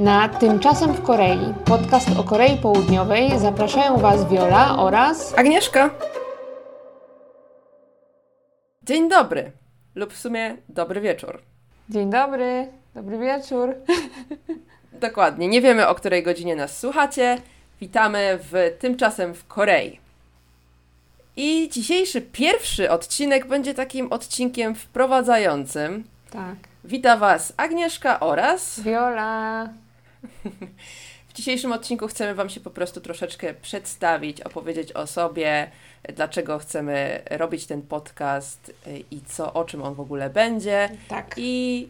Na Tymczasem w Korei, podcast o Korei Południowej, zapraszają Was Viola oraz Agnieszka. Dzień dobry, lub w sumie dobry wieczór. Dzień dobry, dobry wieczór. Dokładnie, nie wiemy o której godzinie nas słuchacie. Witamy w Tymczasem w Korei. I dzisiejszy pierwszy odcinek będzie takim odcinkiem wprowadzającym. Tak. Wita Was Agnieszka oraz. Viola. W dzisiejszym odcinku chcemy Wam się po prostu troszeczkę przedstawić, opowiedzieć o sobie, dlaczego chcemy robić ten podcast i co, o czym on w ogóle będzie. Tak. I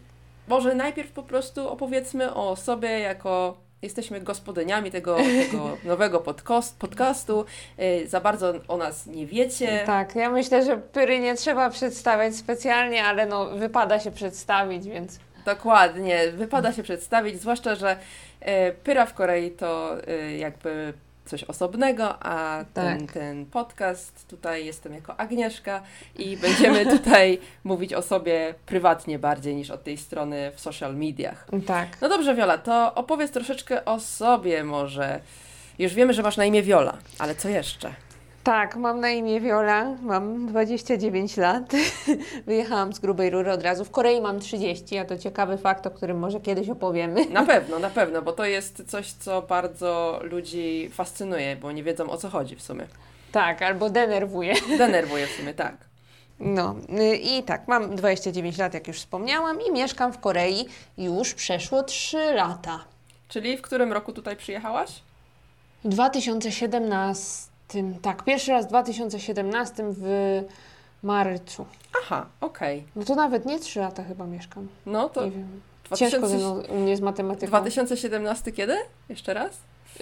może najpierw po prostu opowiedzmy o sobie jako jesteśmy gospodyniami tego, tego nowego podcast, podcastu. Y, Za bardzo o nas nie wiecie. Tak, ja myślę, że Pyry nie trzeba przedstawiać specjalnie, ale no wypada się przedstawić, więc Dokładnie, wypada się przedstawić, zwłaszcza, że e, Pyra w Korei to e, jakby coś osobnego, a ten, Tak. ten podcast tutaj jestem jako Agnieszka i będziemy tutaj mówić o sobie prywatnie bardziej niż od tej strony w social mediach. tak. No dobrze, Wiola, to opowiedz troszeczkę o sobie może. Już wiemy, że masz na imię Wiola, ale co jeszcze? Tak, mam na imię Viola, mam 29 lat. Wyjechałam z grubej rury od razu. W Korei mam 30, a to ciekawy fakt, o którym może kiedyś opowiemy. Na pewno, na pewno, bo to jest coś, co bardzo ludzi fascynuje, bo nie wiedzą o co chodzi w sumie. Tak, albo denerwuje. Denerwuje w sumie, tak. No y, i tak, mam 29 lat, jak już wspomniałam, i mieszkam w Korei już przeszło 3 lata. Czyli w którym roku tutaj przyjechałaś? W 2017, tak, pierwszy raz w 2017 w marcu. Aha, okej. No to nawet nie 3 lata chyba mieszkam. No to Nie wiem. Ciężko 2000 ze mną, u mnie z matematyką. 2017 kiedy? Jeszcze raz?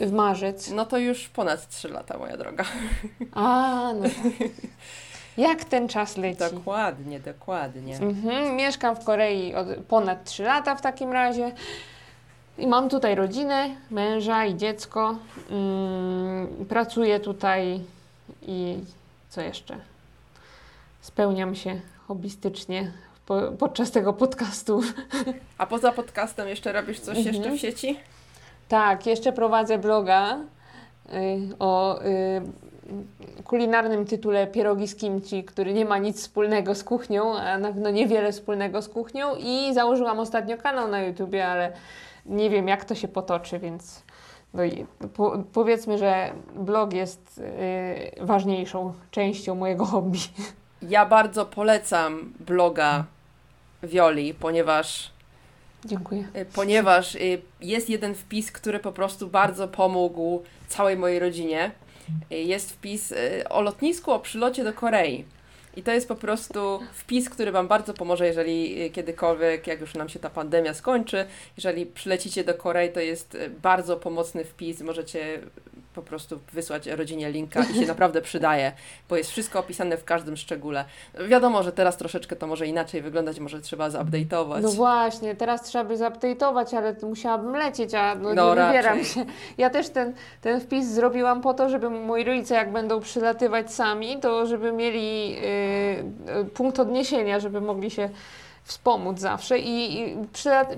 W marzec. No to już ponad 3 lata, moja droga. A, no tak. Jak ten czas leci? Dokładnie, dokładnie. Mhm, mieszkam w Korei od ponad 3 lata w takim razie. I mam tutaj rodzinę, męża i dziecko. Mm, pracuję tutaj i co jeszcze? Spełniam się hobbystycznie po, podczas tego podcastu. A poza podcastem jeszcze robisz coś Mhm. jeszcze w sieci? Tak, jeszcze prowadzę bloga y, o y, kulinarnym tytule Pierogi z kimchi, który nie ma nic wspólnego z kuchnią, a na pewno niewiele wspólnego z kuchnią i założyłam ostatnio kanał na YouTubie, ale nie wiem jak to się potoczy, więc no i po, powiedzmy, że blog jest y, ważniejszą częścią mojego hobby. Ja bardzo polecam bloga Wioli, ponieważ Dziękuję. Y, ponieważ y, jest jeden wpis, który po prostu bardzo pomógł całej mojej rodzinie. Jest wpis o lotnisku, o przylocie do Korei. I to jest po prostu wpis, który Wam bardzo pomoże, jeżeli y, kiedykolwiek, jak już nam się ta pandemia skończy, jeżeli przylecicie do Korei, to jest y, bardzo pomocny wpis. Możecie po prostu wysłać rodzinie linka i się naprawdę przydaje, bo jest wszystko opisane w każdym szczególe. Wiadomo, że teraz troszeczkę to może inaczej wyglądać, może trzeba zupdate'ować. No właśnie, teraz trzeba by zupdate'ować, ale musiałabym lecieć, a no, No nie wybieram się. Ja też ten, ten wpis zrobiłam po to, żeby moi rodzice, jak będą przylatywać sami, to żeby mieli y, y, punkt odniesienia, żeby mogli się wspomóc zawsze i, i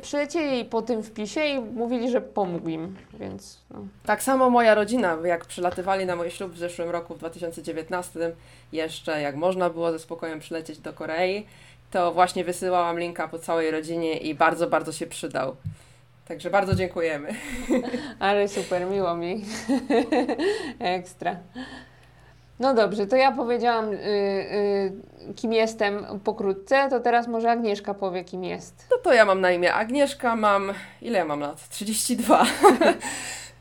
przylecieli po tym wpisie i mówili, że pomógł im, więc no. Tak samo moja rodzina, jak przylatywali na mój ślub w zeszłym roku, w 2019, jeszcze jak można było ze spokojem przylecieć do Korei, to właśnie wysyłałam linka po całej rodzinie i bardzo, bardzo się przydał. Także bardzo dziękujemy. Ale super, miło mi. Ekstra. No dobrze, to ja powiedziałam, y, y, kim jestem pokrótce, to teraz może Agnieszka powie, kim jest. No to ja mam na imię Agnieszka, mam... Ile ja mam lat? 32.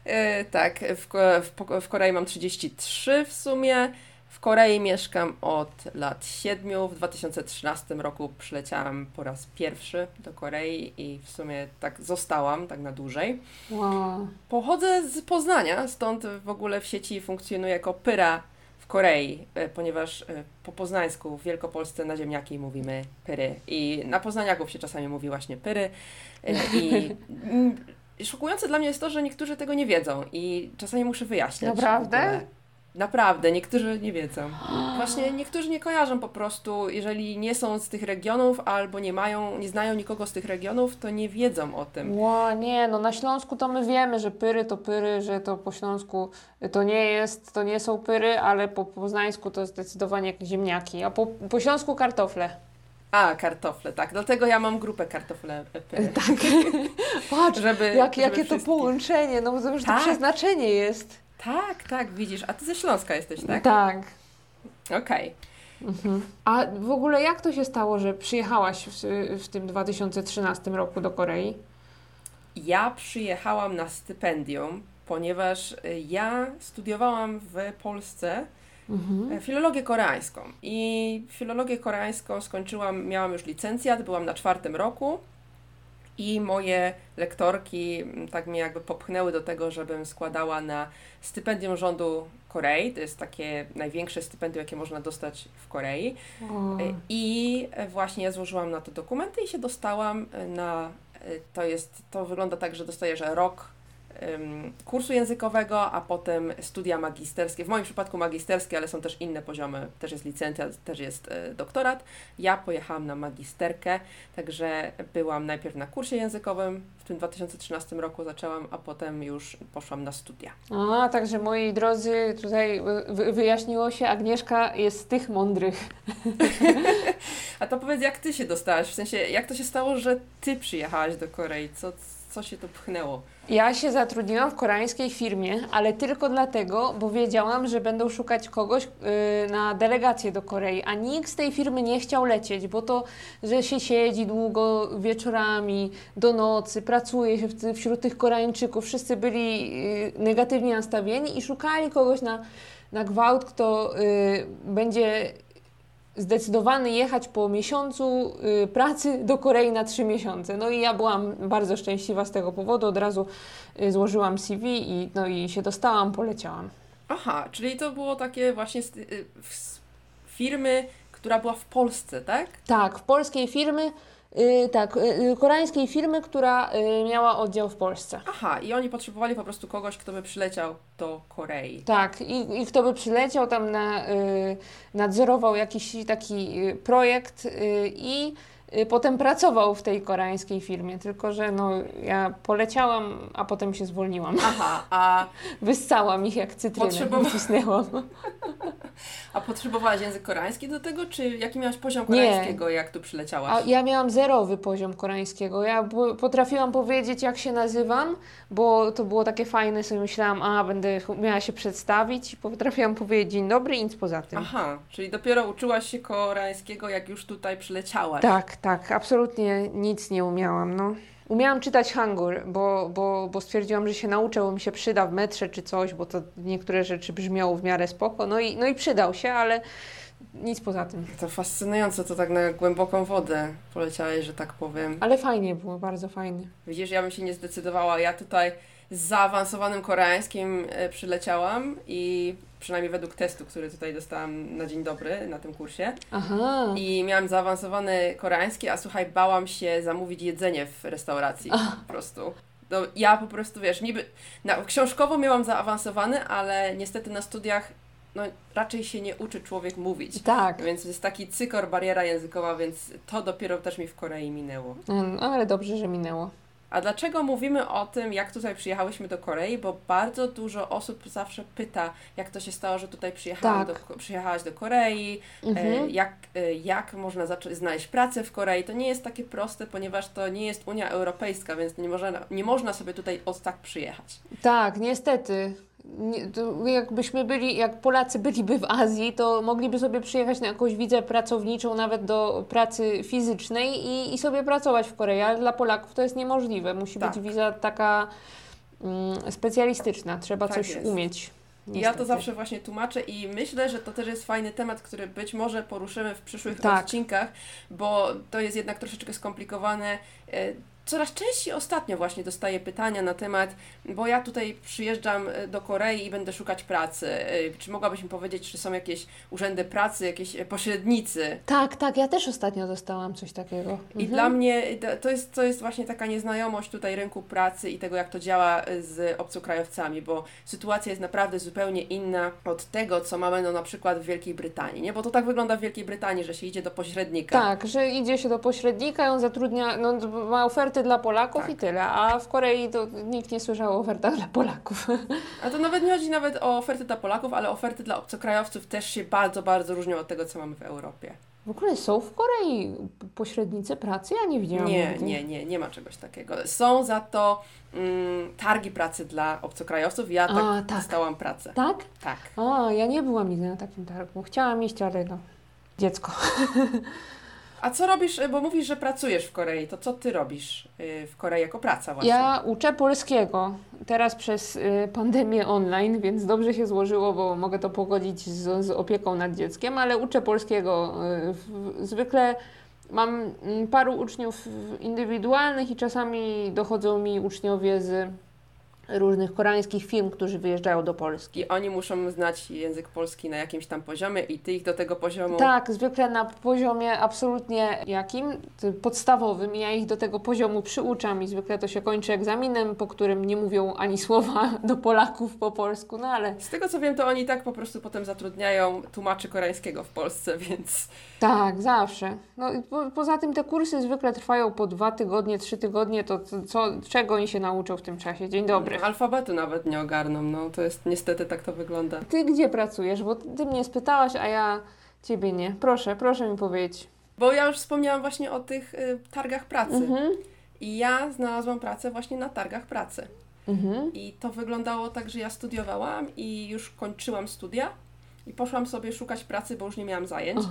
E, tak, w, w, w Korei mam 33 w sumie. W Korei mieszkam od lat 7. W 2013 roku przyleciałam po raz pierwszy do Korei i w sumie tak zostałam, tak na dłużej. Wow. Pochodzę z Poznania, stąd w ogóle w sieci funkcjonuję jako Pyra Korei, e, ponieważ e, po poznańsku w Wielkopolsce na ziemniaki mówimy Pyry i na Poznaniaków się czasami mówi właśnie Pyry e, i szokujące dla mnie jest to, że niektórzy tego nie wiedzą i czasami muszę wyjaśniać. Naprawdę? Naprawdę, niektórzy nie wiedzą. Właśnie niektórzy nie kojarzą po prostu, jeżeli nie są z tych regionów albo nie mają, nie znają nikogo z tych regionów, to nie wiedzą o tym. Ło, nie, no na Śląsku to my wiemy, że pyry to pyry, że to po Śląsku to nie jest, to nie są pyry, ale po poznańsku to zdecydowanie jak ziemniaki, a po, po Śląsku kartofle. A, kartofle, tak. Dlatego ja mam grupę kartofle. Pyry. Tak. Patrz, Żeby, jak, żeby jakie to wszystkich. połączenie, no bo to już Tak. to przeznaczenie jest. Tak, tak, widzisz. A ty ze Śląska jesteś, tak? Tak. Okej. Mhm. A w ogóle jak to się stało, że przyjechałaś w, w tym 2013 roku do Korei? Ja przyjechałam na stypendium, ponieważ y, ja studiowałam w Polsce Mhm. e, filologię koreańską. I filologię koreańską skończyłam, miałam już licencjat, byłam na czwartym roku. I moje lektorki mm, tak mnie jakby popchnęły do tego, żebym składała na stypendium rządu Korei. To jest takie największe stypendium, jakie można dostać w Korei. O. I właśnie ja złożyłam na to dokumenty i się dostałam e, na. e, To jest, to wygląda tak, że dostajesz rok kursu językowego, a potem studia magisterskie. W moim przypadku magisterskie, ale są też inne poziomy. Też jest licencjat, też jest e, doktorat. Ja pojechałam na magisterkę, także byłam najpierw na kursie językowym. W tym 2013 roku zaczęłam, a potem już poszłam na studia. A, także moi drodzy, tutaj wy- wyjaśniło się, Agnieszka jest z tych mądrych. A to powiedz, jak ty się dostałaś? W sensie, jak to się stało, że ty przyjechałaś do Korei? Co, co się tu pchnęło? Ja się zatrudniłam w koreańskiej firmie, ale tylko dlatego, bo wiedziałam, że będą szukać kogoś y, na delegację do Korei, a nikt z tej firmy nie chciał lecieć, bo to, że się siedzi długo wieczorami, do nocy, pracuje się w, wśród tych Koreańczyków, wszyscy byli y, negatywnie nastawieni i szukali kogoś na, na gwałt, kto y, będzie zdecydowany jechać po miesiącu y, pracy do Korei na trzy miesiące. No i ja byłam bardzo szczęśliwa z tego powodu. Od razu y, złożyłam CV i, no i się dostałam, poleciałam. Aha, czyli to było takie właśnie z, y, z firmy, która była w Polsce, tak? Tak, w polskiej firmy, y, tak, y, y, koreańskiej firmy, która y, miała oddział w Polsce. Aha, i oni potrzebowali po prostu kogoś, kto by przyleciał do Korei. Tak, i, i kto by przyleciał tam na, y, nadzorował jakiś taki y, projekt i potem pracował w tej koreańskiej firmie, tylko że no, ja poleciałam, a potem się zwolniłam. Aha, a, Wyssałam ich jak cytrynę, Potrzebowa- a potrzebowałaś język koreański do tego, czy jaki miałaś poziom Nie. koreańskiego, jak tu przyleciałaś? A ja miałam zerowy poziom koreańskiego. Ja potrafiłam powiedzieć, jak się nazywam, bo to było takie fajne, sobie myślałam, a będę miała się przedstawić i potrafiłam powiedzieć dzień dobry i nic poza tym. Aha, czyli dopiero uczyłaś się koreańskiego, jak już tutaj przyleciałaś. Tak, tak, absolutnie nic nie umiałam, no. Umiałam czytać hangul, bo, bo, bo stwierdziłam, że się nauczę, bo mi się przyda w metrze czy coś, bo to niektóre rzeczy brzmiało w miarę spoko, no i, no i przydał się, ale nic poza tym. To fascynujące, to tak na głęboką wodę poleciałeś, że tak powiem. Ale fajnie było, bardzo fajnie. Widzisz, ja bym się nie zdecydowała. Ja tutaj z zaawansowanym koreańskim e, przyleciałam i przynajmniej według testu, który tutaj dostałam na dzień dobry na tym kursie. Aha, I miałam zaawansowany koreański, a słuchaj, bałam się zamówić jedzenie w restauracji po prostu. No, ja po prostu, wiesz, niby na, książkowo miałam zaawansowany, ale niestety na studiach no, raczej się nie uczy człowiek mówić. tak, Więc jest taki cykor, bariera językowa, więc to dopiero też mi w Korei minęło. no, ale dobrze, że minęło. A dlaczego mówimy o tym, jak tutaj przyjechałyśmy do Korei? Bo bardzo dużo osób zawsze pyta, jak to się stało, że tutaj przyjechałam Tak. do, przyjechałaś do Korei, e, Mhm. jak, e, jak można zacząć znaleźć pracę w Korei. To nie jest takie proste, ponieważ to nie jest Unia Europejska, więc nie można, nie można sobie tutaj od tak przyjechać. Tak, niestety. Nie, jakbyśmy byli, jak Polacy byliby w Azji, to mogliby sobie przyjechać na jakąś wizę pracowniczą, nawet do pracy fizycznej i, i sobie pracować w Korei, ale dla Polaków to jest niemożliwe. Musi Tak. być wiza taka mm, specjalistyczna, trzeba Tak coś jest. umieć. I Ja to niestety. zawsze właśnie tłumaczę i myślę, że to też jest fajny temat, który być może poruszymy w przyszłych Tak. odcinkach, bo to jest jednak troszeczkę skomplikowane. Coraz częściej ostatnio właśnie dostaję pytania na temat, bo ja tutaj przyjeżdżam e, do Korei i będę szukać pracy. E, Czy mogłabyś mi powiedzieć, czy są jakieś urzędy pracy, jakieś e, pośrednicy? Tak, tak, ja też ostatnio dostałam coś takiego. I Mhm. dla mnie to- jest, to jest właśnie taka nieznajomość tutaj rynku pracy i tego, jak to działa z obcokrajowcami, bo sytuacja jest naprawdę zupełnie inna od tego, co mamy no, na przykład w Wielkiej Brytanii, nie? Bo to tak wygląda w Wielkiej Brytanii, że się idzie do pośrednika. Tak, że idzie się do pośrednika i on zatrudnia, no, ma oferty dla Polaków Tak. i tyle, a w Korei to nikt nie słyszał o ofertach dla Polaków. A to nawet nie chodzi nawet o oferty dla Polaków, ale oferty dla obcokrajowców też się bardzo, bardzo różnią od tego, co mamy w Europie. W ogóle są w Korei pośrednicy pracy? Ja nie widziałam. Nie, nigdy. nie, nie, nie ma czegoś takiego. Są za to mm, targi pracy dla obcokrajowców. Ja tak, A, tak. dostałam pracę. Tak? Tak. A, ja nie byłam nigdy na takim targu. Chciałam iść, ale no, dziecko. A co robisz, bo mówisz, że pracujesz w Korei, to co ty robisz y, w Korei jako praca właśnie? Ja uczę polskiego. Teraz przez y, pandemię online, więc dobrze się złożyło, bo mogę to pogodzić z, z opieką nad dzieckiem, ale uczę polskiego. Y, zwykle mam mm, paru uczniów indywidualnych i czasami dochodzą mi uczniowie z różnych koreańskich firm, którzy wyjeżdżają do Polski. I oni muszą znać język polski na jakimś tam poziomie i ty ich do tego poziomu... Tak, zwykle na poziomie absolutnie jakim? Podstawowym. Ja ich do tego poziomu przyuczam i zwykle to się kończy egzaminem, po którym nie mówią ani słowa do Polaków po polsku, no ale Z tego co wiem, to oni tak po prostu potem zatrudniają tłumaczy koreańskiego w Polsce, więc tak, zawsze. No i po, poza tym te kursy zwykle trwają po dwa tygodnie, trzy tygodnie, to co, czego oni się nauczą w tym czasie? Dzień dobry. Alfabetu nawet nie ogarną. No to jest niestety tak to wygląda. Ty gdzie pracujesz? Bo ty mnie spytałaś, a ja ciebie nie. Proszę, proszę mi powiedzieć. Bo ja już wspomniałam właśnie o tych y, targach pracy. Mhm. I ja znalazłam pracę właśnie na targach pracy. Mhm. I to wyglądało tak, że ja studiowałam i już kończyłam studia. I poszłam sobie szukać pracy, bo już nie miałam zajęć.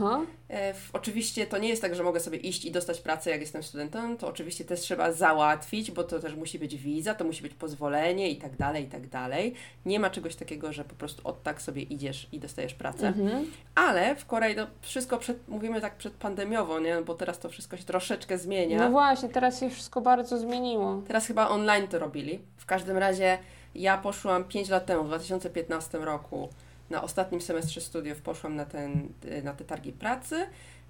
E, w, oczywiście to nie jest tak, że mogę sobie iść i dostać pracę, jak jestem studentem. To oczywiście też trzeba załatwić, bo to też musi być wiza, to musi być pozwolenie i tak dalej, i tak dalej. Nie ma czegoś takiego, że po prostu od tak sobie idziesz i dostajesz pracę. Mhm. Ale w Korei to wszystko przed, mówimy tak przedpandemiowo, nie? Bo teraz to wszystko się troszeczkę zmienia. No właśnie, teraz się wszystko bardzo zmieniło. Teraz chyba online to robili. W każdym razie ja poszłam 5 lat temu, w 2015 roku, na ostatnim semestrze studiów poszłam na, ten, na te targi pracy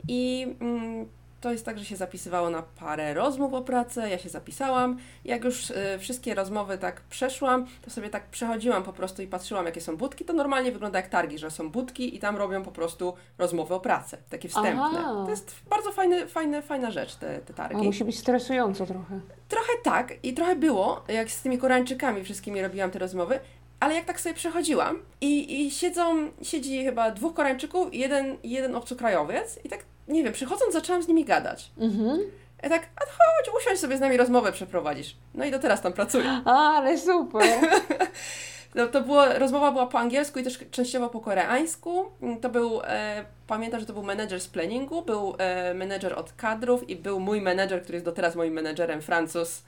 i mm, to jest tak, że się zapisywało na parę rozmów o pracę, ja się zapisałam. Jak już y, wszystkie rozmowy tak przeszłam, to sobie tak przechodziłam po prostu i patrzyłam, jakie są budki. To normalnie wygląda jak targi, że są budki i tam robią po prostu rozmowy o pracę, takie wstępne. Aha. To jest bardzo fajny, fajny, fajna rzecz, te, te targi. A musi być stresująco trochę. Trochę tak i trochę było, jak z tymi Koreańczykami wszystkimi robiłam te rozmowy, ale jak tak sobie przechodziłam i, i siedzą, siedzi chyba dwóch Koreańczyków i jeden, jeden obcokrajowiec i tak, nie wiem, przychodząc zaczęłam z nimi gadać. Mhm. I tak, a chodź, usiądź sobie z nami rozmowę przeprowadzisz. No i do teraz tam pracuję. A, ale super. No, to było, rozmowa była po angielsku i też częściowo po koreańsku. To był, e, pamiętam, że to był menedżer z planningu, był e, menedżer od kadrów i był mój menedżer, który jest do teraz moim menedżerem, Francuz,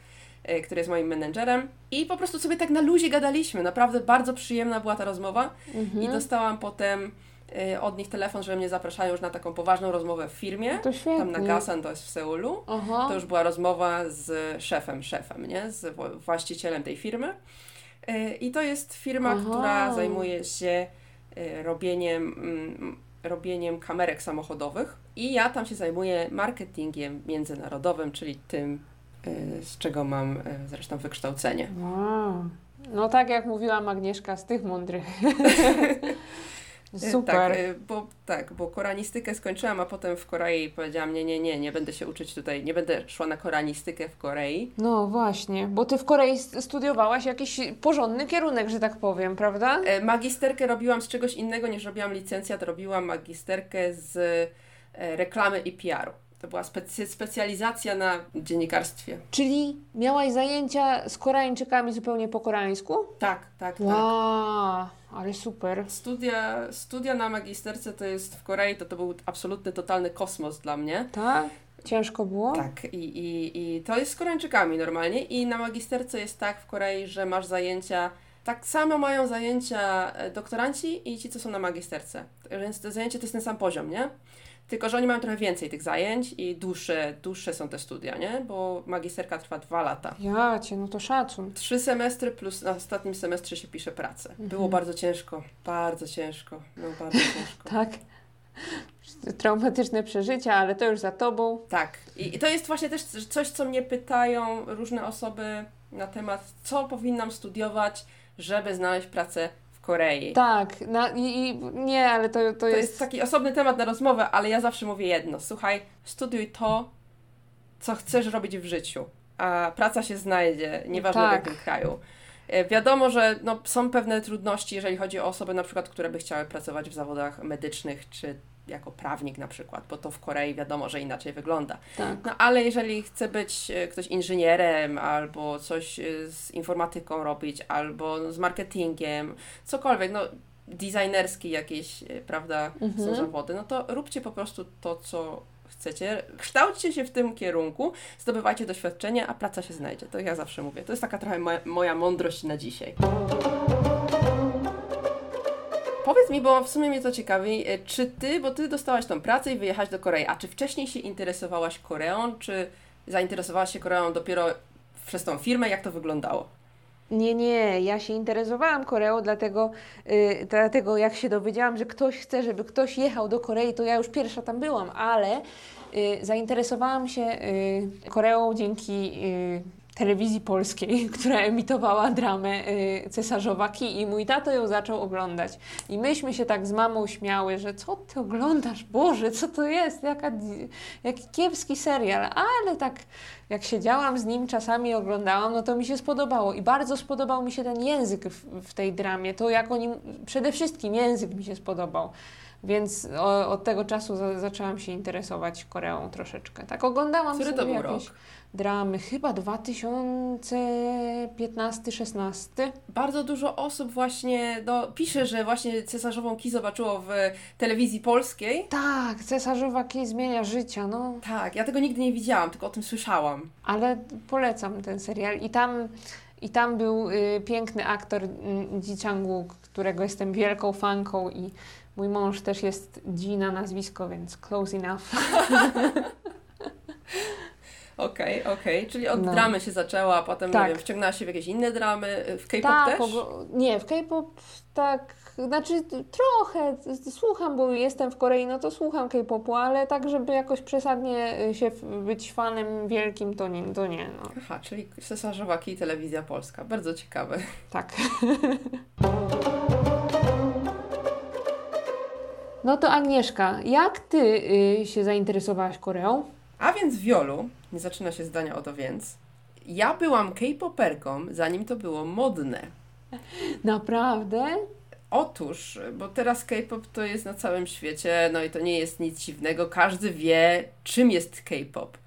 który jest moim menedżerem. I po prostu sobie tak na luzie gadaliśmy. Naprawdę bardzo przyjemna była ta rozmowa. Mhm. I dostałam potem e, od nich telefon, że mnie zapraszają już na taką poważną rozmowę w firmie. To świetnie. Tam na Gasan, to jest w Seulu. Aha. To już była rozmowa z szefem, szefem, nie? Z wła- właścicielem tej firmy. E, I to jest firma, Aha. która zajmuje się e, robieniem, mm, robieniem kamerek samochodowych. I ja tam się zajmuję marketingiem międzynarodowym, czyli tym, e, z czego mam e, zresztą wykształcenie. Wow. No tak jak mówiła Agnieszka, z tych mądrych. Super. Tak, e, bo, tak, bo koranistykę skończyłam, a potem w Korei powiedziałam, nie, nie, nie, nie będę się uczyć tutaj, nie będę szła na koranistykę w Korei. No właśnie, bo ty w Korei st- studiowałaś jakiś porządny kierunek, że tak powiem, prawda? E, Magisterkę robiłam z czegoś innego niż robiłam licencjat, robiłam magisterkę z e, reklamy i PR-u. To była specy- specjalizacja na dziennikarstwie. Czyli miałaś zajęcia z Koreańczykami zupełnie po koreańsku? Tak, tak, tak. Wow, ale super. Studia, studia na magisterce to jest w Korei, to to był absolutny, totalny kosmos dla mnie. Tak? Ciężko było? Tak, i, i, i to jest z Koreańczykami normalnie. I na magisterce jest tak w Korei, że masz zajęcia, tak samo mają zajęcia doktoranci i ci, co są na magisterce. Więc to zajęcie to jest ten sam poziom, nie? Tylko, że oni mają trochę więcej tych zajęć i dłuższe, dłuższe są te studia, nie? Bo magisterka trwa dwa lata. Ja cię, no to szacun. Trzy semestry plus na ostatnim semestrze się pisze pracę. Było Mhm. bardzo ciężko, bardzo ciężko, no bardzo ciężko. Tak. Traumatyczne przeżycia, ale to już za tobą. Tak. I, I to jest właśnie też coś, co mnie pytają różne osoby na temat, co powinnam studiować, żeby znaleźć pracę w Korei. Tak, na, i, i nie, ale to, to, To jest... jest taki osobny temat na rozmowę, ale ja zawsze mówię jedno. Słuchaj, studiuj to, co chcesz robić w życiu, a praca się znajdzie, nieważne Tak. w jakim kraju. E, Wiadomo, że no, są pewne trudności, jeżeli chodzi o osoby na przykład, które by chciały pracować w zawodach medycznych, czy jako prawnik na przykład, bo to w Korei wiadomo, że inaczej wygląda. Tak. No ale jeżeli chce być e, ktoś inżynierem, albo coś e, z informatyką robić, albo z marketingiem, cokolwiek, no designerskie jakieś, e, prawda, są Mhm. zawody, no to róbcie po prostu to, co chcecie, kształćcie się w tym kierunku, zdobywajcie doświadczenie, a praca się znajdzie. To ja zawsze mówię. To jest taka trochę moja, moja mądrość na dzisiaj. Powiedz mi, bo w sumie mnie to ciekawi, e, czy ty, bo ty dostałaś tą pracę i wyjechałaś do Korei, a czy wcześniej się interesowałaś Koreą, czy zainteresowałaś się Koreą dopiero przez tą firmę, jak to wyglądało? Nie, nie, ja się interesowałam Koreą, dlatego, y, dlatego jak się dowiedziałam, że ktoś chce, żeby ktoś jechał do Korei, to ja już pierwsza tam byłam, ale y, zainteresowałam się y, Koreą dzięki y, telewizji polskiej, która emitowała dramę y, Cesarzowa Ki i mój tato ją zaczął oglądać. I myśmy się tak z mamą śmiały, że co ty oglądasz? Boże, co to jest? Jaka, jaki kiepski serial. Ale tak jak siedziałam z nim, czasami oglądałam, no to mi się spodobało. I bardzo spodobał mi się ten język w, w tej dramie. To jak oni, przede wszystkim język mi się spodobał. Więc o, od tego czasu za, zaczęłam się interesować Koreą troszeczkę. Tak oglądałam Który sobie jakieś rok? dramy, chyba 2015-16. Bardzo dużo osób właśnie do, pisze, że właśnie Cesarzową Ki zobaczyło w telewizji polskiej. Tak, cesarzowa Kij zmienia życia, no. Tak, ja tego nigdy nie widziałam, tylko o tym słyszałam. Ale polecam ten serial. I tam, i tam był y, piękny aktor y, Ji Chang-wook, którego jestem wielką fanką i mój mąż też jest Ji na nazwisko, więc close enough. Okej, okej, czyli od No. dramy się zaczęła, a potem, Tak. nie wiem, wciągnęła się w jakieś inne dramy, w K-pop tak, też? nie, w K-pop tak, znaczy trochę słucham, bo jestem w Korei, no to słucham K-popu, ale tak, żeby jakoś przesadnie y, się być fanem wielkim, to nie, to nie no. Aha, czyli Cesarzowa Ki, telewizja polska. Bardzo ciekawe. Tak. No to Agnieszka, jak ty y, się zainteresowałaś Koreą? A więc Wiolu, nie zaczyna się zdania o to więc, ja byłam K-poperką, zanim to było modne. Naprawdę? Otóż, bo teraz K-pop to jest na całym świecie, no i to nie jest nic dziwnego, każdy wie, czym jest K-pop.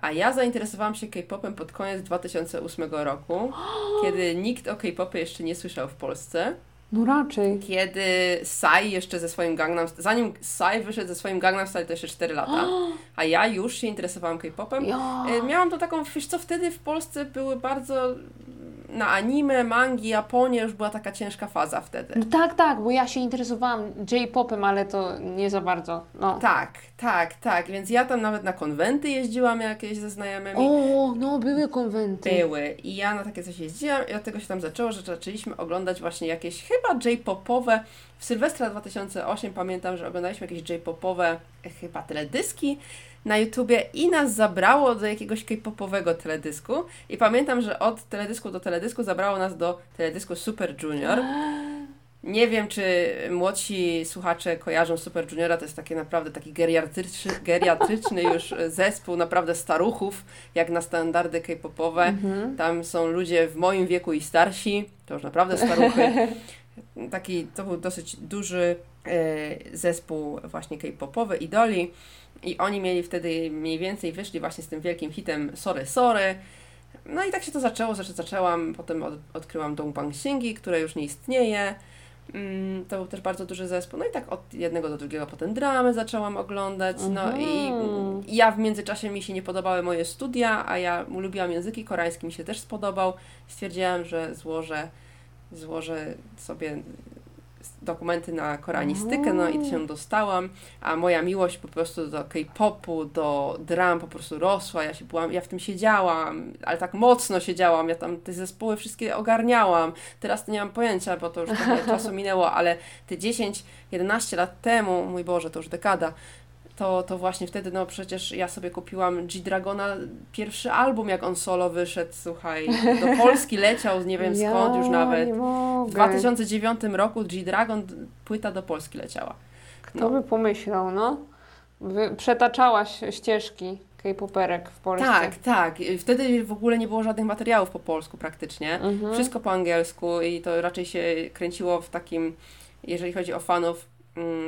A ja zainteresowałam się K-popem pod koniec 2008 roku, kiedy nikt o K-popie jeszcze nie słyszał w Polsce. No raczej. Kiedy Psy jeszcze ze swoim Gangnam zanim Psy wyszedł ze swoim Gangnam Style to jeszcze 4 lata, a ja już się interesowałam K-popem. Ja. E, Miałam to taką, wiesz co, wtedy w Polsce były bardzo na anime, mangi, Japonię już była taka ciężka faza wtedy. No tak, tak, bo ja się interesowałam J-popem, ale to nie za bardzo. No. Tak, tak, tak, więc ja tam nawet na konwenty jeździłam jakieś ze znajomymi. O, no były konwenty. Były i ja na takie coś jeździłam i od tego się tam zaczęło, że zaczęliśmy oglądać właśnie jakieś chyba J-popowe. W Sylwestra 2008 pamiętam, że oglądaliśmy jakieś J-popowe chyba teledyski na YouTubie i nas zabrało do jakiegoś K-popowego teledysku i pamiętam, że od teledysku do teledysku zabrało nas do teledysku Super Junior. Nie wiem, czy młodsi słuchacze kojarzą Super Juniora, to jest takie naprawdę taki geriatryczny, geriatryczny już zespół, naprawdę staruchów, jak na standardy K-popowe. Mhm. Tam są ludzie w moim wieku i starsi, to już naprawdę staruchy. Taki, to był dosyć duży e, zespół właśnie K-popowy, idoli. I oni mieli wtedy mniej więcej, wyszli właśnie z tym wielkim hitem Sorry, Sorry. No i tak się to zaczęło, zresztą zaczęłam, potem od, odkryłam Dongbang Singi, które już nie istnieje. Mm, to był też bardzo duży zespół. No i tak od jednego do drugiego potem dramy zaczęłam oglądać. No i Mhm. ja w międzyczasie mi się nie podobały moje studia, a ja lubiłam języki, koreański mi się też spodobał. Stwierdziłam, że złożę, złożę sobie dokumenty na koranistykę, no i się dostałam, a moja miłość po prostu do K-popu, do dram po prostu rosła, ja się byłam, ja w tym siedziałam, ale tak mocno siedziałam, ja tam te zespoły wszystkie ogarniałam, teraz to nie mam pojęcia, bo to już trochę czasu minęło, ale te 10-11 lat temu, mój Boże, to już dekada, to, to właśnie wtedy, no przecież ja sobie kupiłam G-Dragona, pierwszy album, jak on solo wyszedł, słuchaj, do Polski leciał, nie wiem skąd już nawet. W 2009 roku G-Dragon, płyta do Polski leciała. Kto no. by pomyślał, no? Przetaczałaś ścieżki K-poperek w Polsce. Tak, tak. Wtedy w ogóle nie było żadnych materiałów po polsku praktycznie. Mhm. Wszystko po angielsku i to raczej się kręciło w takim, jeżeli chodzi o fanów,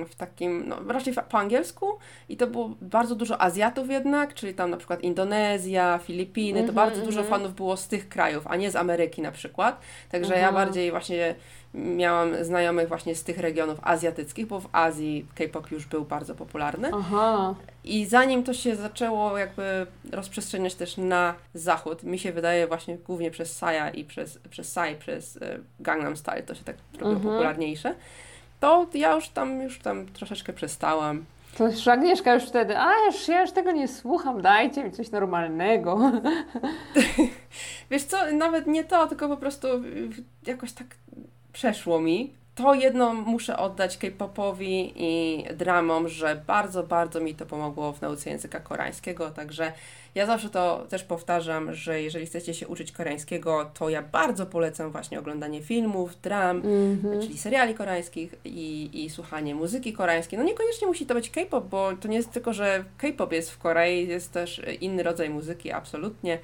w takim, no raczej po angielsku i to było bardzo dużo Azjatów jednak, czyli tam na przykład Indonezja, Filipiny, mm -hmm, to mhm, bardzo dużo mm -hmm. fanów było z tych krajów, a nie z Ameryki na przykład. Także mm -hmm. ja mhm. bardziej właśnie miałam znajomych właśnie z tych regionów azjatyckich, bo w Azji K-pop już był bardzo popularny. Aha. I zanim to się zaczęło jakby rozprzestrzeniać też na zachód, mi się wydaje właśnie głównie przez Saya i przez, przez Sai, przez e, Gangnam Style to się tak robiło popularniejsze to ja już tam, już tam troszeczkę przestałam. To już Agnieszka już wtedy, a już, ja już tego nie słucham, dajcie mi coś normalnego. Wiesz co, nawet nie to, tylko po prostu jakoś tak przeszło mi to jedno muszę oddać K-popowi i dramom, że bardzo, bardzo mi to pomogło w nauce języka koreańskiego, także ja zawsze to też powtarzam, że jeżeli chcecie się uczyć koreańskiego, to ja bardzo polecam właśnie oglądanie filmów, dram, mm -hmm. czyli seriali koreańskich i, i słuchanie muzyki koreańskiej. No niekoniecznie musi to być K-pop, bo to nie jest tylko, że K-pop jest w Korei, jest też inny rodzaj muzyki, absolutnie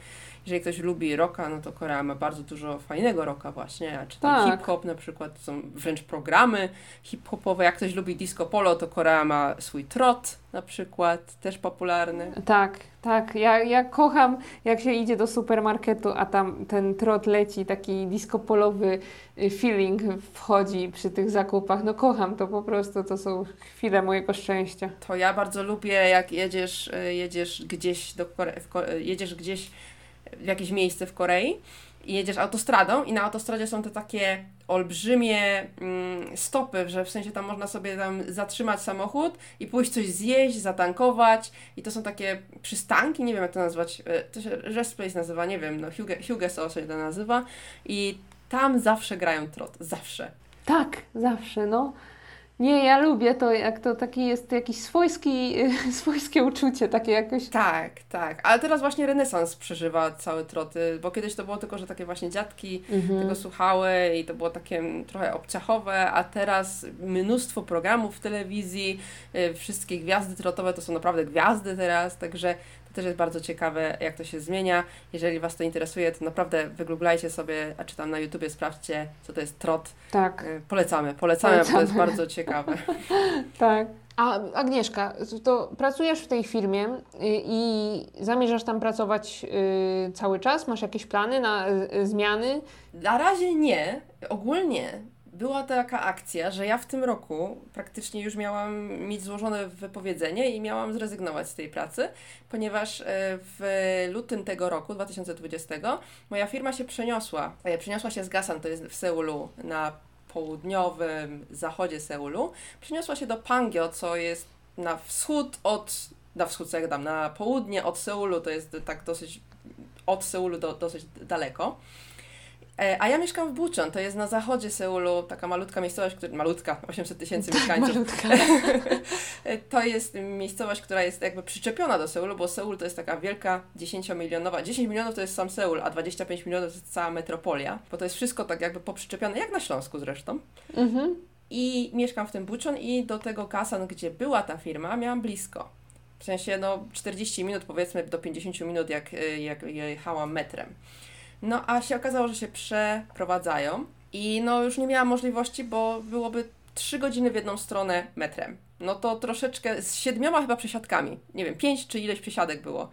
jeżeli ktoś lubi rocka, no to Korea ma bardzo dużo fajnego rocka właśnie, czy tam tak. hip-hop na przykład, są wręcz programy hip-hopowe. Jak ktoś lubi disco polo, to Korea ma swój trot na przykład, też popularny. Tak, tak. Ja, ja kocham, jak się idzie do supermarketu, a tam ten trot leci, taki disco polowy y, feeling wchodzi przy tych zakupach. No kocham to po prostu, to są chwile mojego szczęścia. To ja bardzo lubię, jak jedziesz, y, jedziesz gdzieś do Kore- jedziesz gdzieś w jakieś miejsce w Korei i jedziesz autostradą i na autostradzie są te takie olbrzymie mm, stopy, że w sensie tam można sobie tam zatrzymać samochód i pójść coś zjeść, zatankować i to są takie przystanki, nie wiem jak to nazwać, e, to się Rest Place nazywa, nie wiem, no Huge, się to nazywa i tam zawsze grają trot, zawsze. Tak, zawsze, no. Nie, ja lubię to, jak to taki jest jakiś swojski, swojskie uczucie, takie jakoś. Tak, tak. Ale teraz właśnie renesans przeżywa całe troty, bo kiedyś to było tylko, że takie właśnie dziadki mhm. tego słuchały i to było takie trochę obciachowe, a teraz mnóstwo programów w telewizji, y, wszystkie gwiazdy trotowe to są naprawdę gwiazdy teraz, także też jest bardzo ciekawe, jak to się zmienia. Jeżeli Was to interesuje, to naprawdę wygooglajcie sobie, a czy tam na YouTubie sprawdźcie, co to jest trot. Tak. Y, polecamy, polecamy, polecamy. bo to jest bardzo ciekawe. tak. A Agnieszka, to pracujesz w tej firmie y, i zamierzasz tam pracować y, cały czas? Masz jakieś plany na zmiany? Na razie nie. Ogólnie była taka akcja, że ja w tym roku praktycznie już miałam mieć złożone wypowiedzenie i miałam zrezygnować z tej pracy, ponieważ e, w lutym tego roku, 2020, moja firma się przeniosła. E, przeniosła się z Gasan, to jest w Seulu, na południowym zachodzie Seulu. Przeniosła się do Pangyo, co jest na wschód od, na wschód, jak dam, na południe od Seulu, to jest tak dosyć, od Seulu do, dosyć daleko. E, a ja mieszkam w Bucheon, to jest na zachodzie Seulu, taka malutka miejscowość, która, malutka, 800 tysięcy tak, mieszkańców. Malutka. to jest miejscowość, która jest jakby przyczepiona do Seulu, bo Seul to jest taka wielka 10-milionowa, 10 milionów to jest sam Seul, a 25 milionów to jest cała metropolia, bo to jest wszystko tak jakby poprzyczepione, jak na Śląsku zresztą. Mhm. I mieszkam w tym Bucheon i do tego Kasan, gdzie była ta firma, miałam blisko. W sensie no 40 minut powiedzmy do 50 minut jak, jak jechałam metrem. No a się okazało, że się przeprowadzają i no już nie miałam możliwości, bo byłoby trzy godziny w jedną stronę metrem. No to troszeczkę z siedmioma chyba przesiadkami. Nie wiem, pięć czy ileś przesiadek było.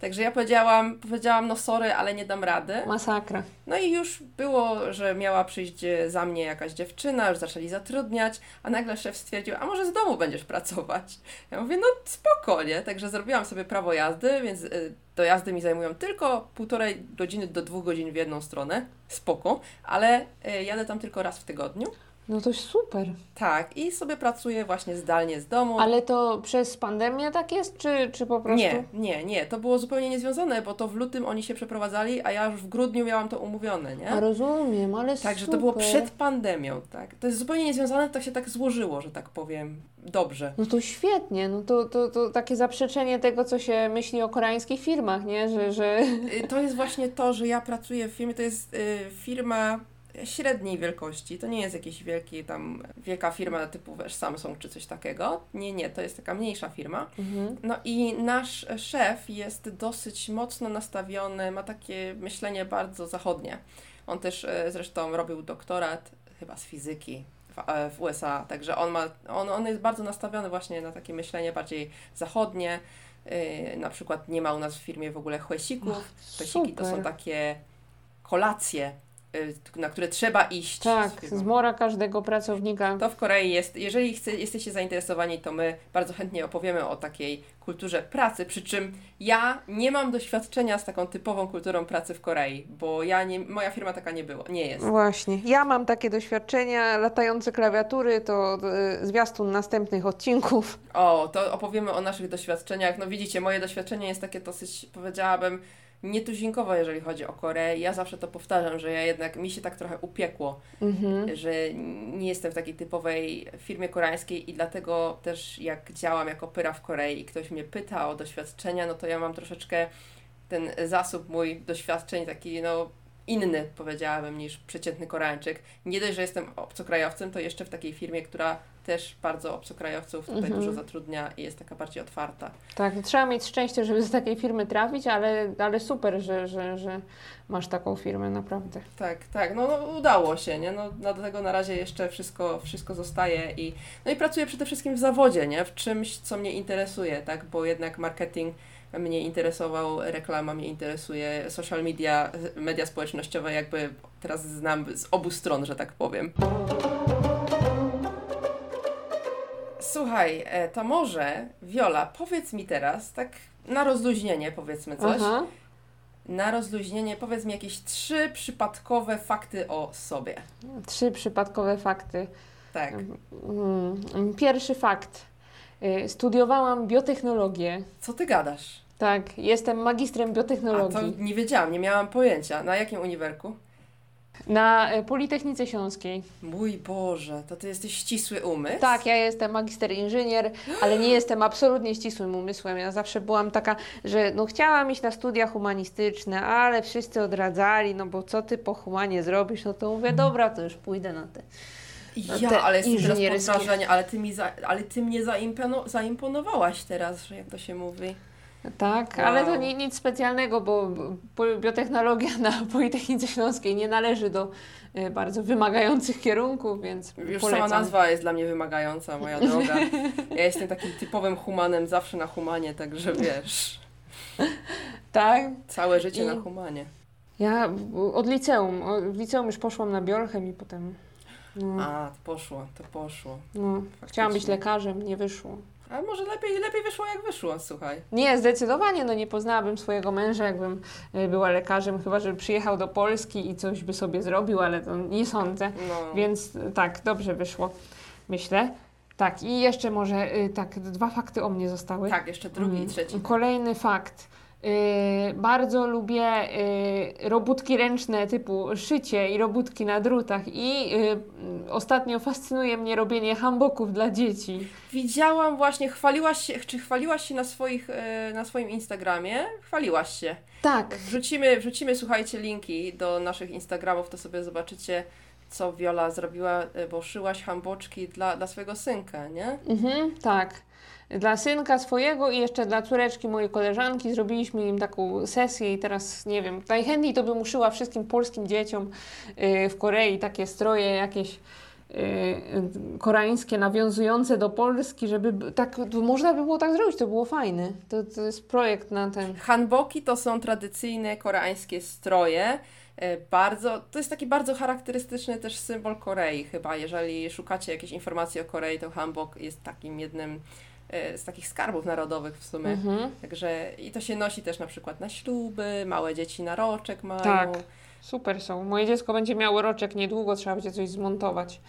Także ja powiedziałam, powiedziałam, no sorry, ale nie dam rady. Masakra. No i już było, że miała przyjść za mnie jakaś dziewczyna, już zaczęli zatrudniać, a nagle szef stwierdził, a może z domu będziesz pracować? Ja mówię, no spokojnie. Także zrobiłam sobie prawo jazdy, więc y, dojazdy mi zajmują tylko półtorej godziny do dwóch godzin w jedną stronę. Spoko, ale y, jadę tam tylko raz w tygodniu. No to super. Tak, i sobie pracuję właśnie zdalnie z domu. Ale to przez pandemię tak jest, czy, czy po prostu? Nie, nie, nie. To było zupełnie niezwiązane, bo to w lutym oni się przeprowadzali, a ja już w grudniu miałam to umówione, nie? A rozumiem, ale Także super. to było przed pandemią, tak. To jest zupełnie niezwiązane, tak się tak złożyło, że tak powiem. Dobrze. No to świetnie, no to, to, to takie zaprzeczenie tego, co się myśli o koreańskich firmach, nie? Że, że... Y, To jest właśnie to, że ja pracuję w firmie, to jest y, firma średniej wielkości. To nie jest jakaś wielki tam wielka firma typu wiesz, Samsung czy coś takiego. Nie, nie, to jest taka mniejsza firma. Mhm. No i nasz szef jest dosyć mocno nastawiony, ma takie myślenie bardzo zachodnie. On też e, zresztą robił doktorat chyba z fizyki w, e, w USA, także on, ma, on, on jest bardzo nastawiony właśnie na takie myślenie bardziej zachodnie. E, Na przykład nie ma u nas w firmie w ogóle chłesików. Chłesiki to są takie kolacje, na które trzeba iść. Tak, zmora każdego pracownika. To w Korei jest, jeżeli chce, jesteście zainteresowani, to my bardzo chętnie opowiemy o takiej kulturze pracy, przy czym ja nie mam doświadczenia z taką typową kulturą pracy w Korei, bo ja nie, moja firma taka nie była, nie jest. Właśnie. Ja mam takie doświadczenia, latające klawiatury to y, zwiastun następnych odcinków. O, to opowiemy o naszych doświadczeniach. No widzicie, moje doświadczenie jest takie dosyć, powiedziałabym, nietuzinkowe, jeżeli chodzi o Koreę. Ja zawsze to powtarzam, że ja jednak, mi się tak trochę upiekło, Mhm. że nie jestem w takiej typowej firmie koreańskiej i dlatego też jak działam jako pyra w Korei i ktoś mnie pyta o doświadczenia, no to ja mam troszeczkę ten zasób mój doświadczeń taki no inny powiedziałabym niż przeciętny Koreańczyk. Nie dość, że jestem obcokrajowcem, to jeszcze w takiej firmie, która też bardzo obcokrajowców tutaj Mhm. dużo zatrudnia i jest taka bardziej otwarta. Tak, trzeba mieć szczęście, żeby z takiej firmy trafić, ale, ale super, że, że, że masz taką firmę, naprawdę. Tak, tak, no, no udało się, nie? No, dlatego na razie jeszcze wszystko, wszystko zostaje i no i pracuję przede wszystkim w zawodzie, nie? W czymś, co mnie interesuje, tak? Bo jednak marketing mnie interesował, reklama mnie interesuje, social media, media społecznościowe jakby teraz znam z obu stron, że tak powiem. Słuchaj, e, to może Wiola, powiedz mi teraz, tak na rozluźnienie powiedzmy coś. Aha. Na rozluźnienie powiedz mi jakieś trzy przypadkowe fakty o sobie. Trzy przypadkowe fakty. Tak. Mm, Pierwszy fakt. Y, Studiowałam biotechnologię. Co ty gadasz? Tak, jestem magistrem A to biotechnologii nie wiedziałam, nie miałam pojęcia. Na jakim uniwerku? na y, Politechnice Śląskiej. Mój Boże, to ty jesteś ścisły umysł? Tak, ja jestem magister inżynier, ale nie jestem absolutnie ścisłym umysłem. Ja zawsze byłam taka, że no chciałam iść na studia humanistyczne, ale wszyscy odradzali, no bo co ty po humanie zrobisz? No to mówię, dobra, to już pójdę na te. Ja, te ale jestem teraz pod wrażeniem, ale ty mi, za, ale ty mnie zaimpono, zaimponowałaś teraz, że jak to się mówi. Tak, Wow. ale to ni, nic specjalnego, bo biotechnologia na Politechnice Śląskiej nie należy do y, bardzo wymagających kierunków, więc Już polecam. sama nazwa jest dla mnie wymagająca, moja droga. Ja jestem takim typowym humanem, zawsze na humanie, także wiesz, Tak, całe życie I- na humanie. ja od liceum, o- w liceum już poszłam na biolchem i potem no, A, to poszło, to poszło. no, chciałam być lekarzem, nie wyszło. A może lepiej, lepiej wyszło jak wyszło, słuchaj. Nie, zdecydowanie, no nie poznałabym swojego męża, jakbym y, była lekarzem, chyba żeby przyjechał do Polski i coś by sobie zrobił, ale to nie sądzę. No. Więc y, tak, dobrze wyszło, myślę. Tak, i jeszcze może y, tak, dwa fakty o mnie zostały. Tak, jeszcze drugi i Mm, trzeci. Kolejny fakt. Y, bardzo lubię y, robótki ręczne typu szycie i robótki na drutach i y, ostatnio fascynuje mnie robienie hamboków dla dzieci. Widziałam właśnie, chwaliłaś się, czy chwaliłaś się na, swoich, na swoim Instagramie? Chwaliłaś się. Tak, Wrzucimy, wrzucimy, słuchajcie, linki do naszych Instagramów, to sobie zobaczycie, co Viola zrobiła, bo szyłaś hamboczki dla, dla swojego synka, nie? mhm, tak. Dla synka swojego i jeszcze dla córeczki mojej koleżanki zrobiliśmy im taką sesję i teraz nie wiem, najchętniej to bym uszyła wszystkim polskim dzieciom y, w Korei takie stroje jakieś y, koreańskie nawiązujące do Polski, żeby tak, można by było tak zrobić, to było fajne. To, to jest projekt na ten. Hanboki to są tradycyjne koreańskie stroje. e, Bardzo, to jest taki bardzo charakterystyczny też symbol Korei chyba. Jeżeli szukacie jakiejś informacji o Korei, to hanbok jest takim jednym z takich skarbów narodowych w sumie. Mhm. Także i to się nosi też na przykład na śluby, małe dzieci na roczek mają. Tak. Super są. Moje dziecko będzie miało roczek niedługo, trzeba będzie coś zmontować.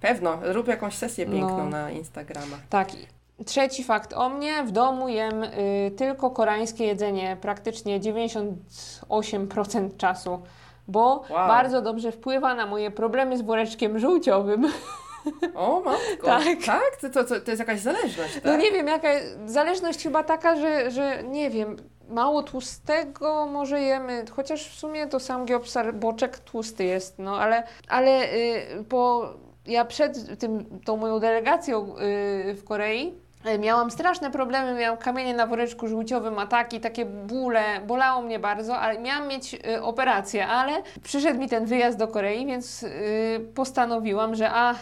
Pewno, rób jakąś sesję piękną No. na Instagrama. Tak. Trzeci fakt o mnie. W domu jem y, tylko koreańskie jedzenie praktycznie 98% czasu, bo Wow. bardzo dobrze wpływa na moje problemy z woreczkiem żółciowym. O, matko. Tak. Tak? To, to, to, to jest jakaś zależność, tak? No nie wiem, jaka zależność chyba taka, że, że nie wiem, mało tłustego może jemy, chociaż w sumie to sam giopsar boczek tłusty jest, no ale, ale y, po, ja przed tym, tą moją delegacją y, w Korei y, miałam straszne problemy, miałam kamienie na woreczku żółciowym, ataki, takie bóle, bolało mnie bardzo, ale miałam mieć y, operację, ale przyszedł mi ten wyjazd do Korei, więc y, postanowiłam, że a